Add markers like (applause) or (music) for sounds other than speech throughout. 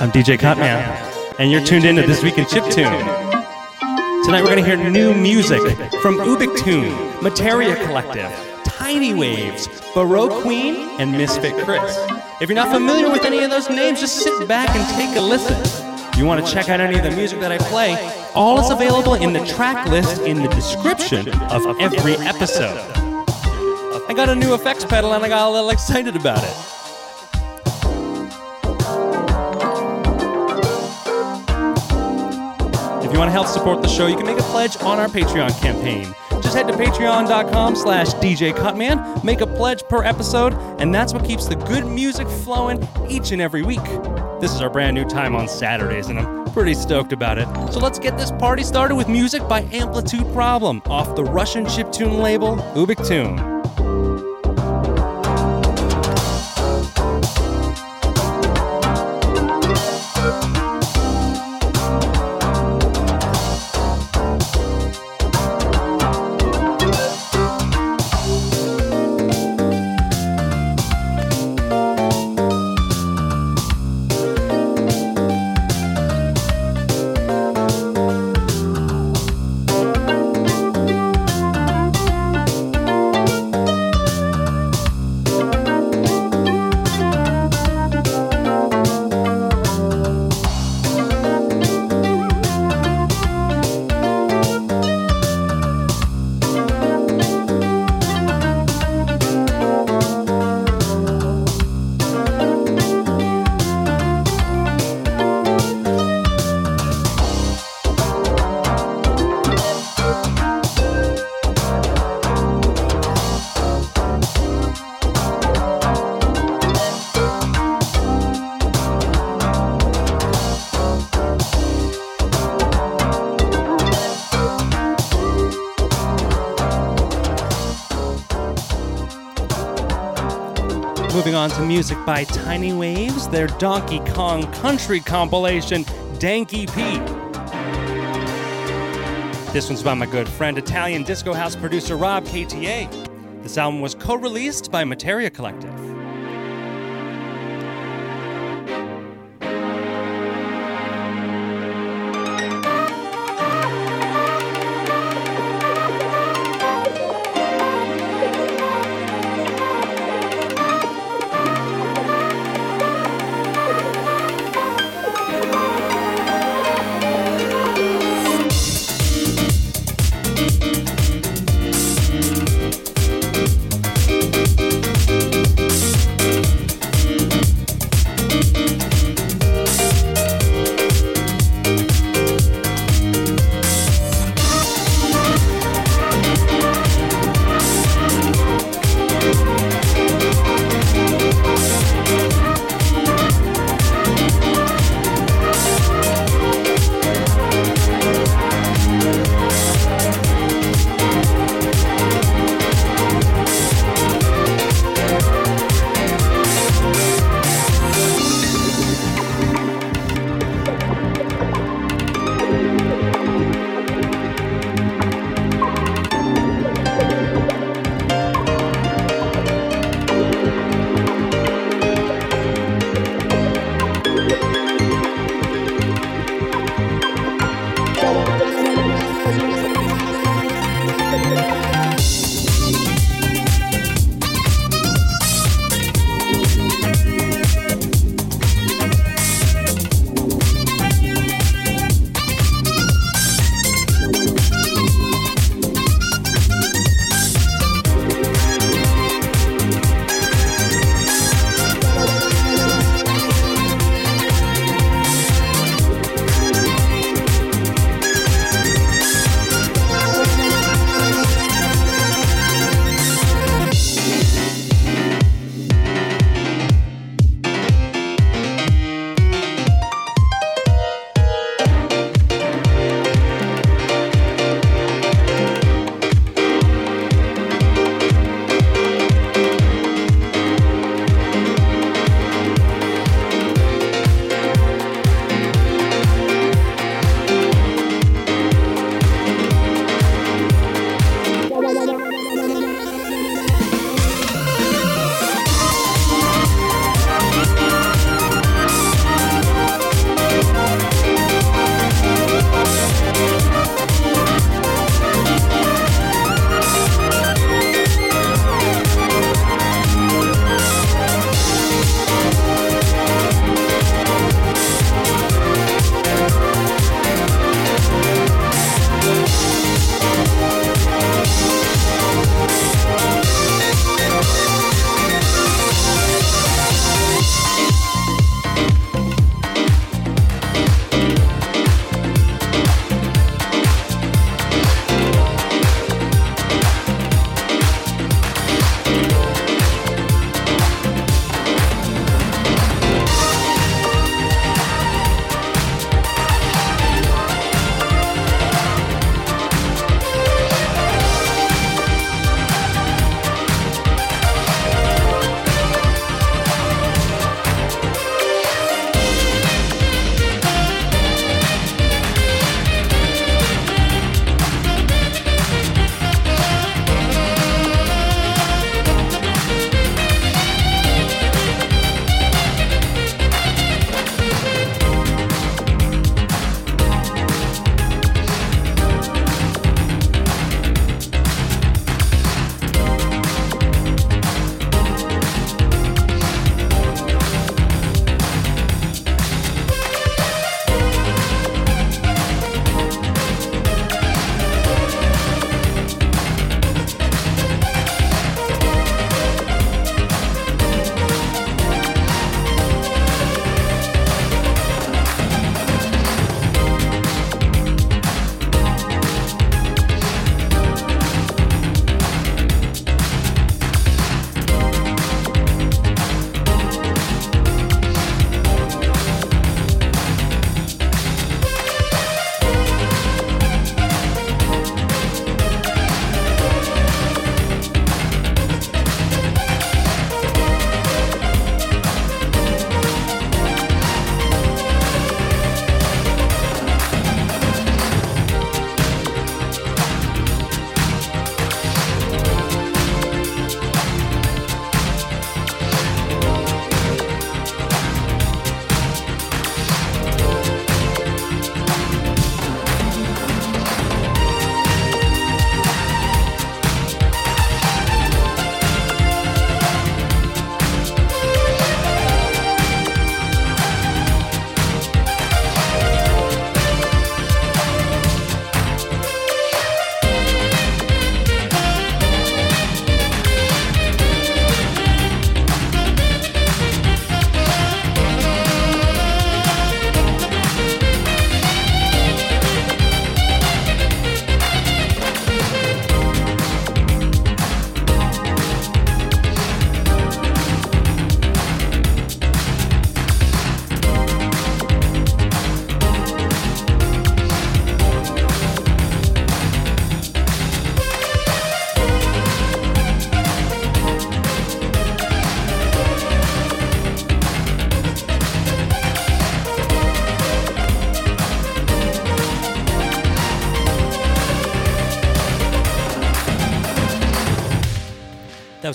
I'm DJ Cutman, and you're tuned in to This Week in Chiptune. Tonight we're going to hear new music from Ubiktune, Materia Collective, Tiny Waves, Baroqueen, and Misfit Chris. If you're not familiar with any of those names, just sit back and take a listen. If you want to check out any of the music that I play, all is available in the track list in the description of every episode. I got a new effects pedal and I got a little excited about it. If you want to help support the show, you can make a pledge on our Patreon campaign. Just head to patreon.com slash DJ Cutman, make a pledge per episode, and that's what keeps the good music flowing each and every week. This is our brand new time on Saturdays, and I'm pretty stoked about it. So let's get this party started with music by Amplitude Problem off the Russian chiptune label Ubiktune. On to music by Tiny Waves, their Donkey Kong Country compilation, Dank EP. This one's by my good friend, Italian disco house producer Rob KTA. This album was co released by Materia Collective.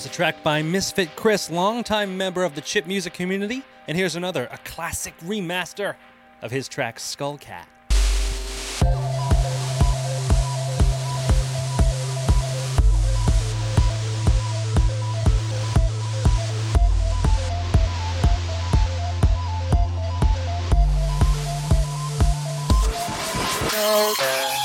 Was a track by Misfit Chris, longtime member of the chip music community. And here's another, a classic remaster of his track Skullcat. Up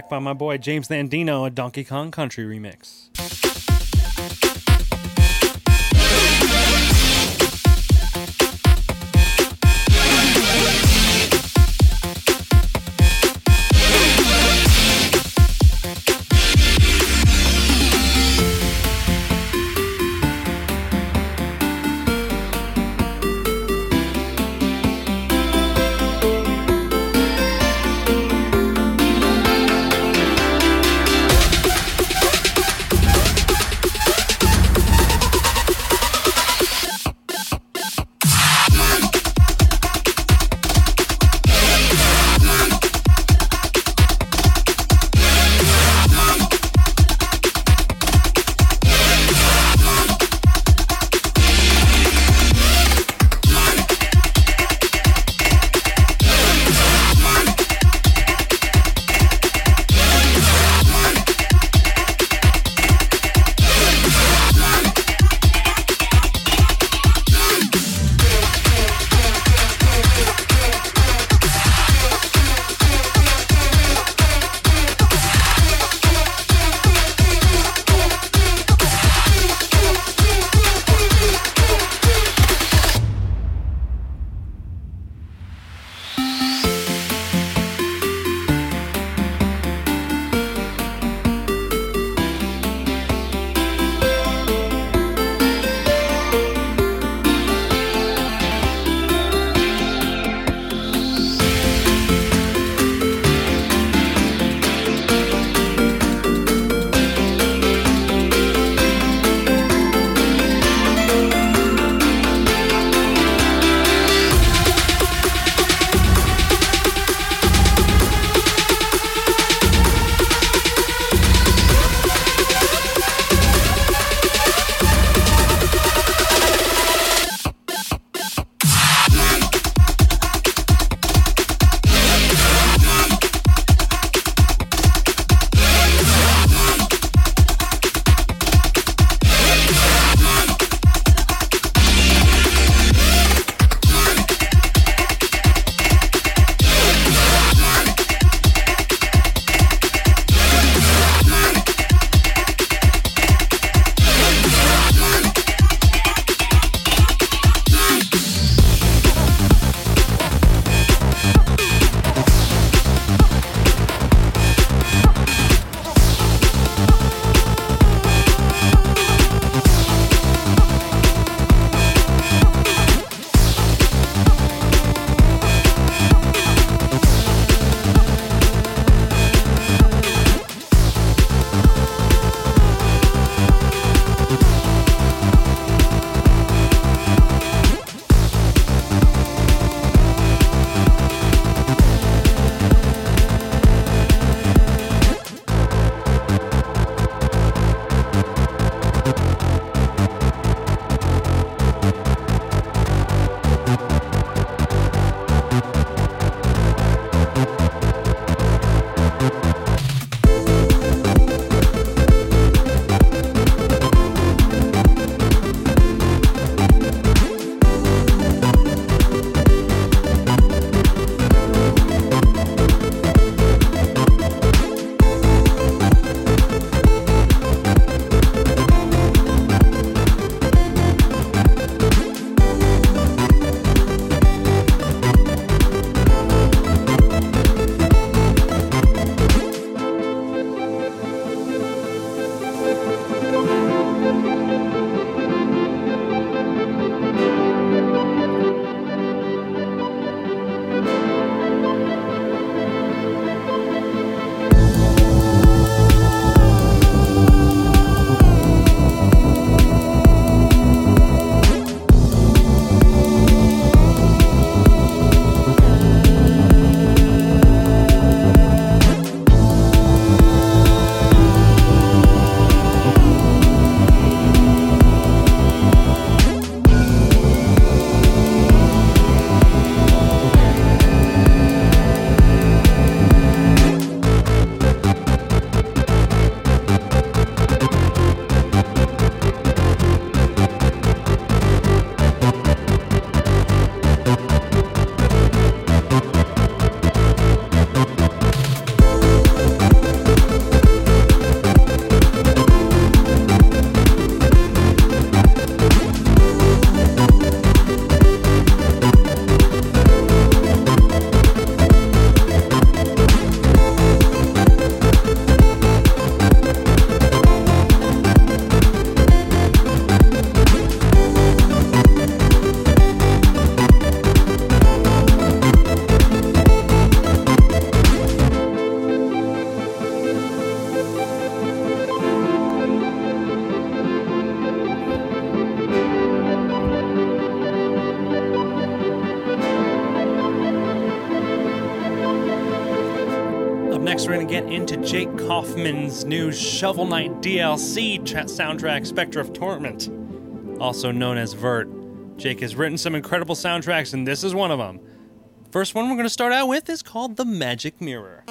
track by my boy James Landino, a Donkey Kong Country remix. Kaufman's new Shovel Knight DLC tra- soundtrack, Spectre of Torment, also known as Virt. Jake has written some incredible soundtracks, and this is one of them. First one we're going to start out with is called The Magic Mirror.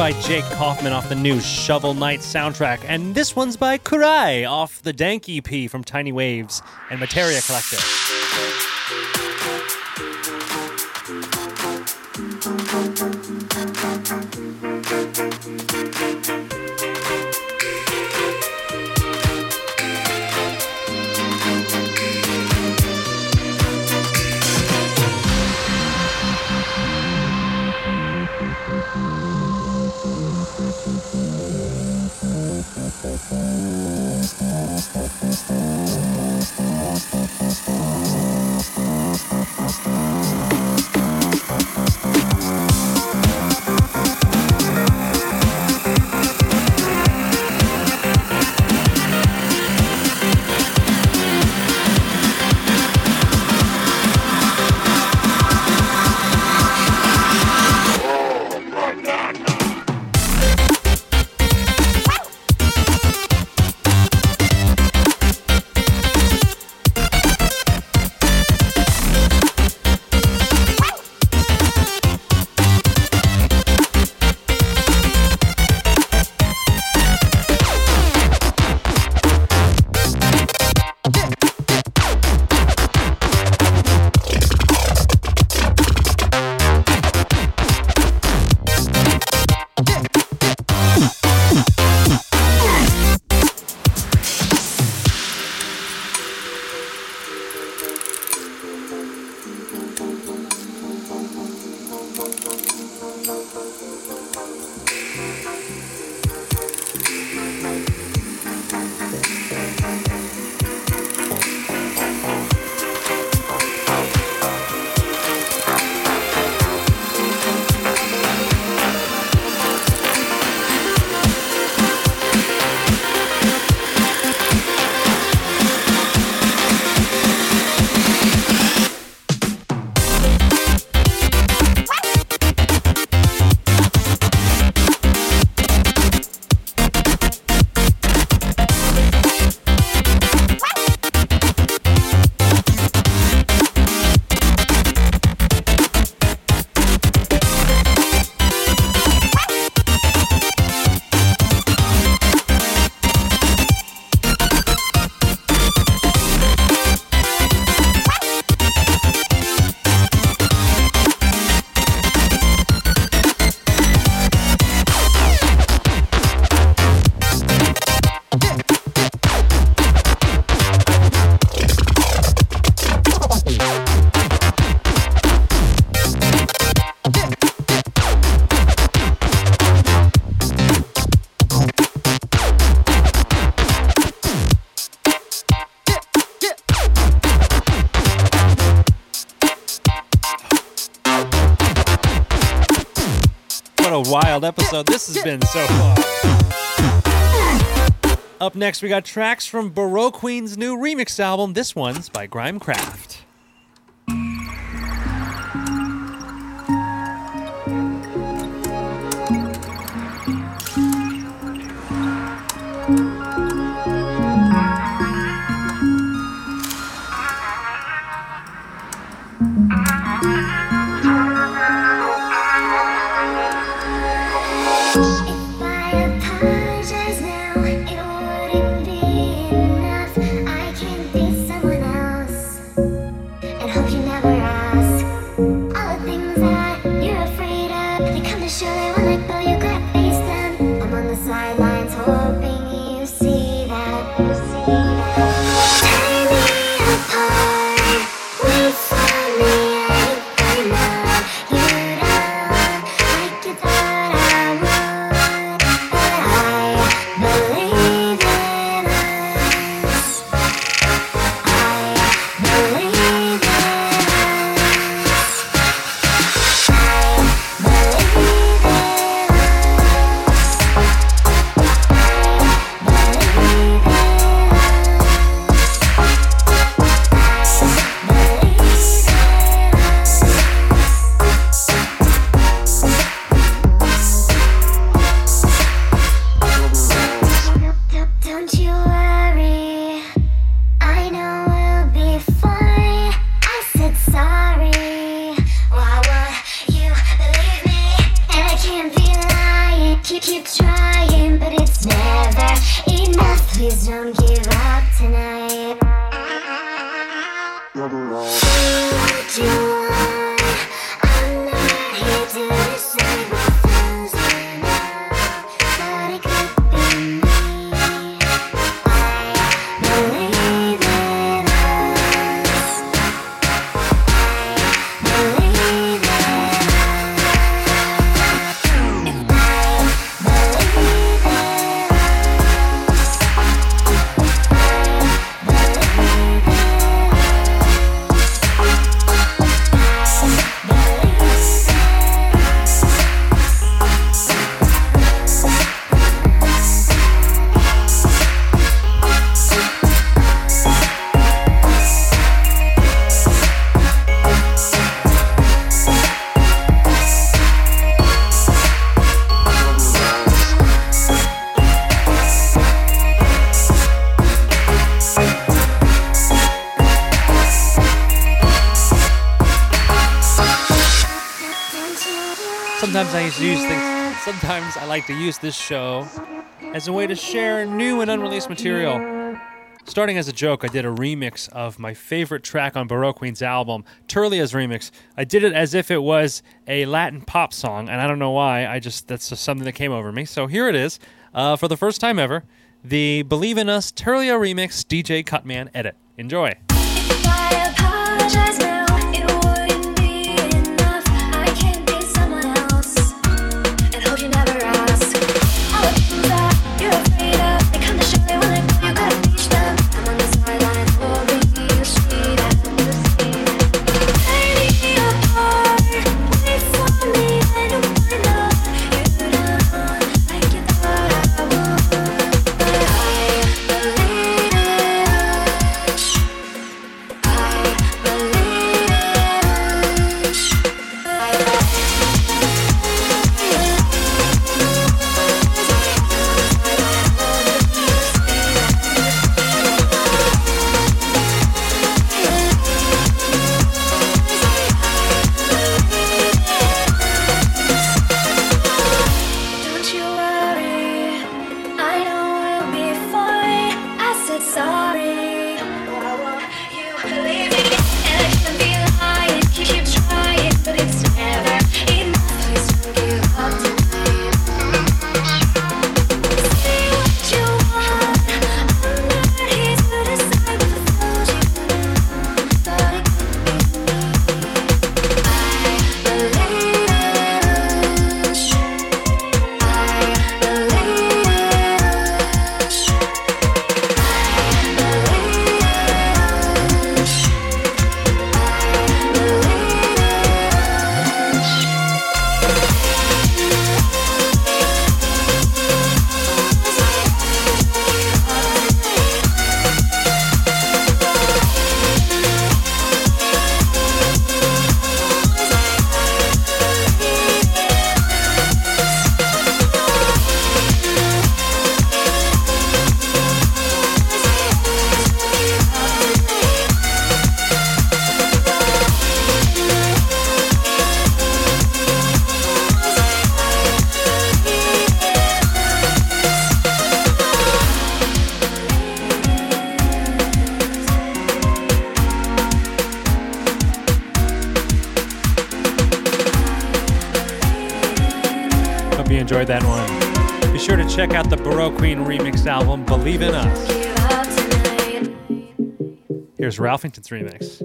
By Jake Kaufman off the new Shovel Knight soundtrack, and this one's by Kruai off the Dank EP from Tiny Waves and Materia Collective. Been so far. Up next, we got tracks from Baroqueen's new remix album. This one's by Grimecraft. like to use this show as a way to share new and unreleased material. Starting as a joke, I did a remix of my favorite track on Baroqueen's album, Terlia's remix. I did it as if it was a Latin pop song, and I don't know why. I just that's just something that came over me. So here it is, uh, for the first time ever, the Believe in Us Turlia remix, DJ Cutman edit. Enjoy. enjoyed that one. Be sure to check out the Baroqueen remix album, Believe in Us. Here's Ralfington's remix.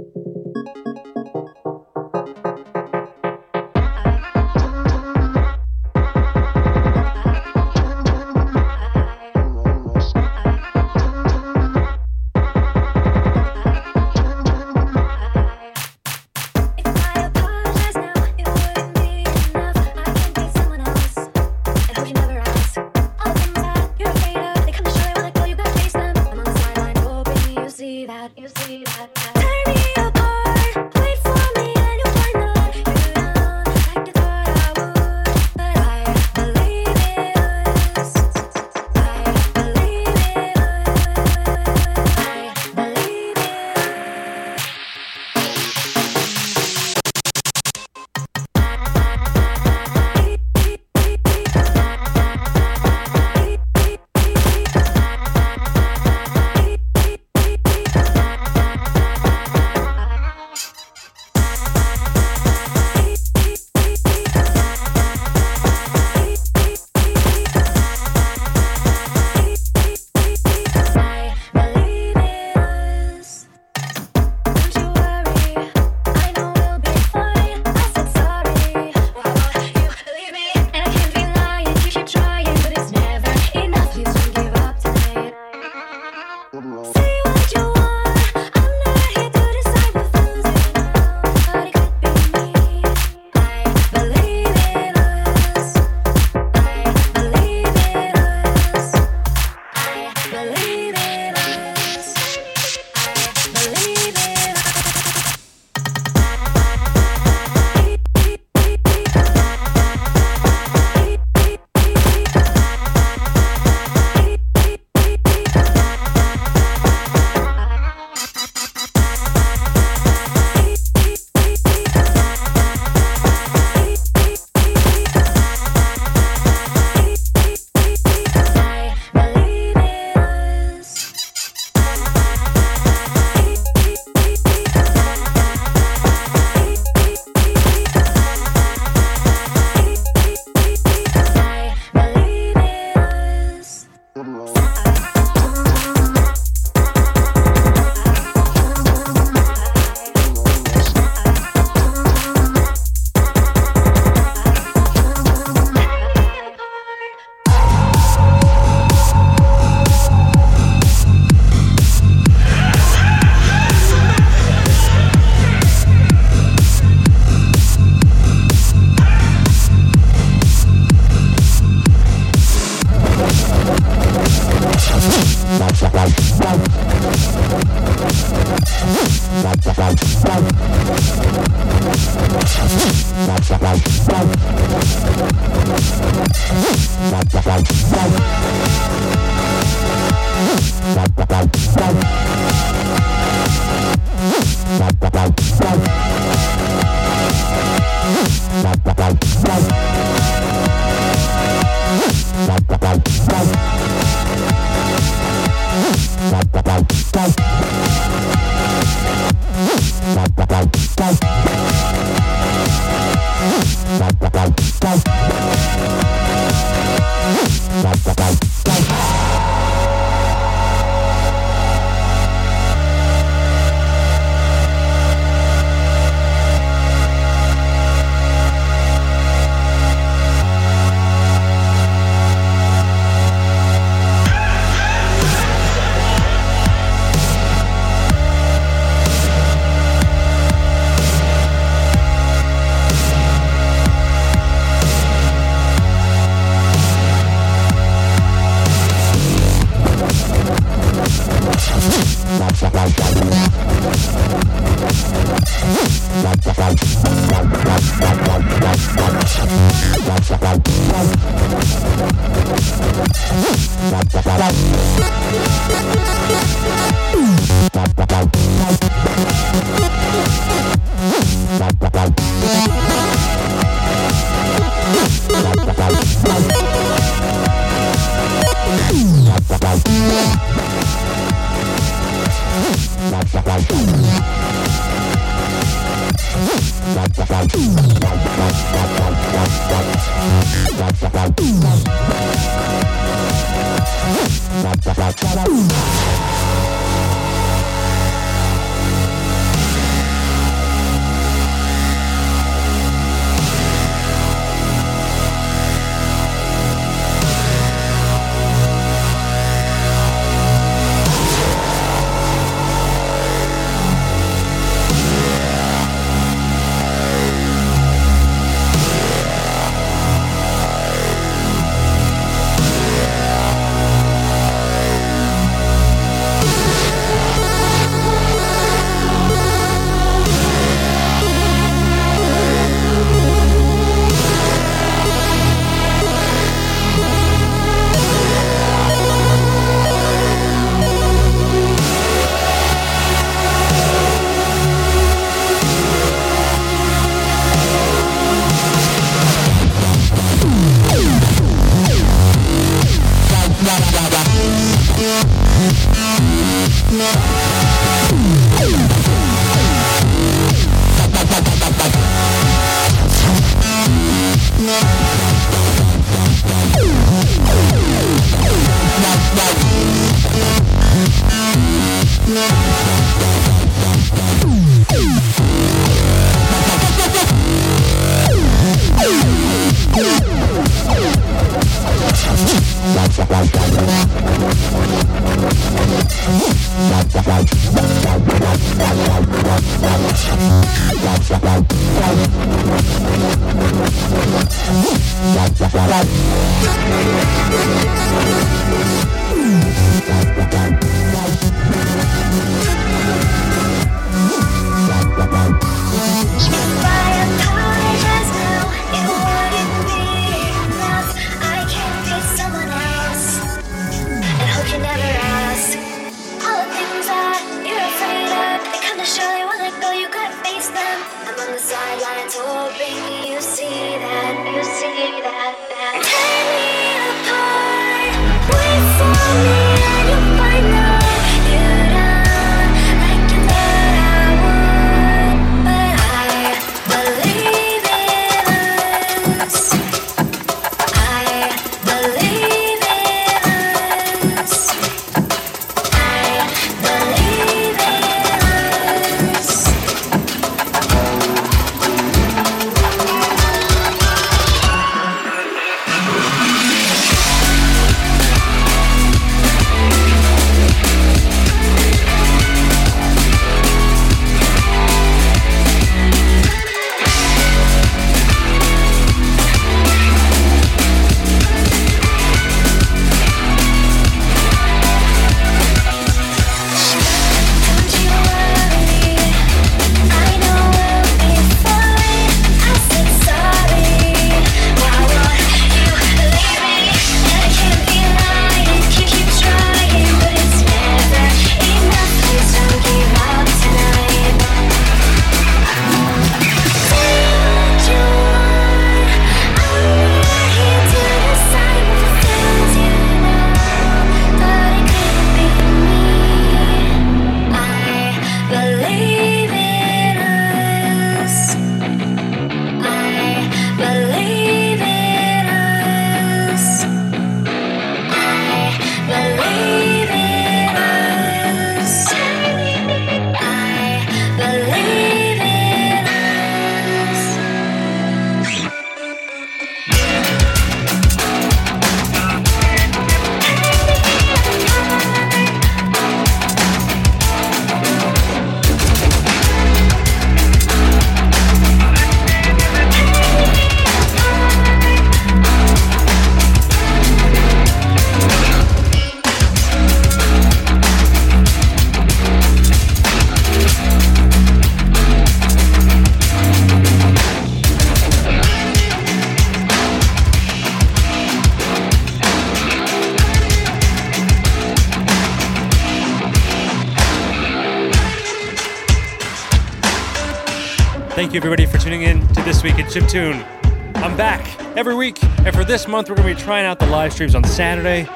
To at Chiptune. I'm back every week, and for this month, we're going to be trying out the live streams on Saturday.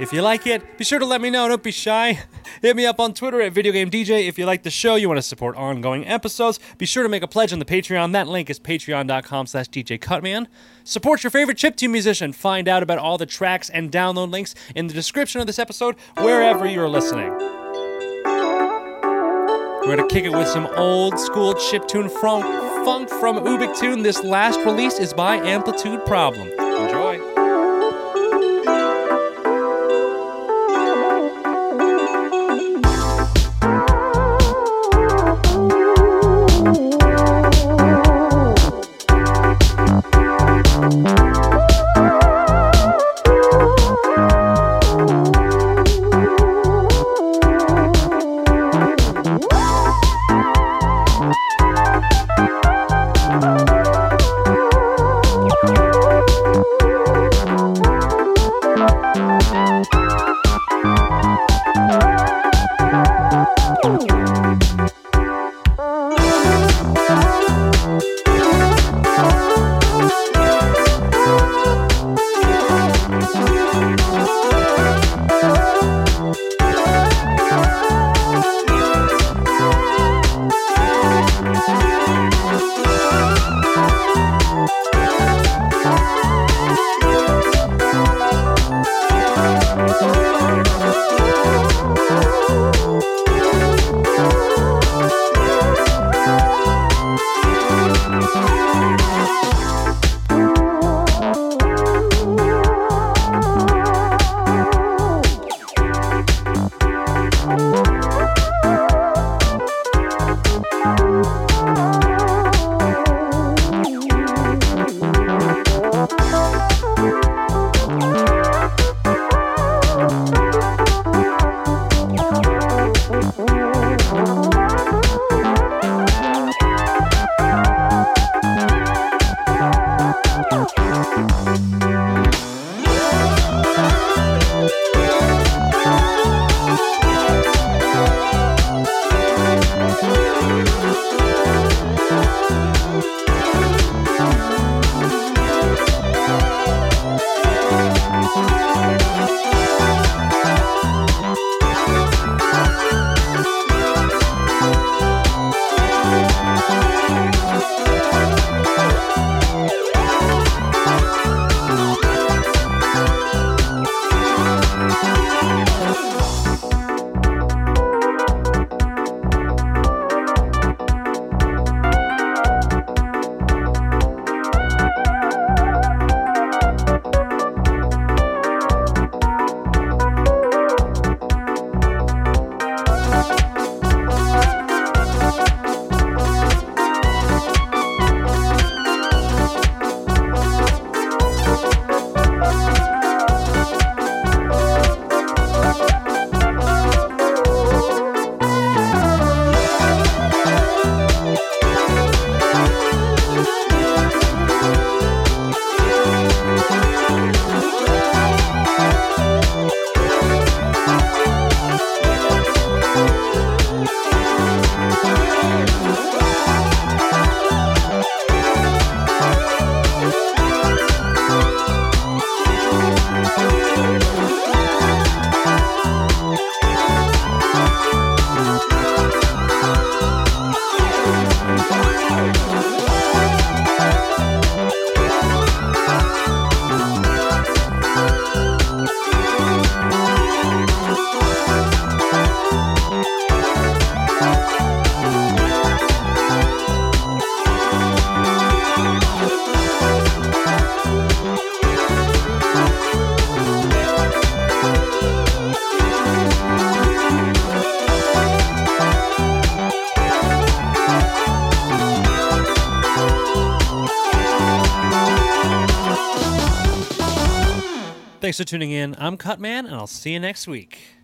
If you like it, be sure to let me know. Don't be shy. (laughs) Hit me up on Twitter at Video Game DJ. If you like the show, you want to support ongoing episodes, be sure to make a pledge on the Patreon. That link is patreon.com slash DJ Cutman. Support your favorite chiptune musician. Find out about all the tracks and download links in the description of this episode, wherever you're listening. We're gonna kick it with some old school chiptune funk, funk from Ubiktune. This last release is by Amplitude Problem. Enjoy. Thanks for tuning in. I'm Cutman, and I'll see you next week.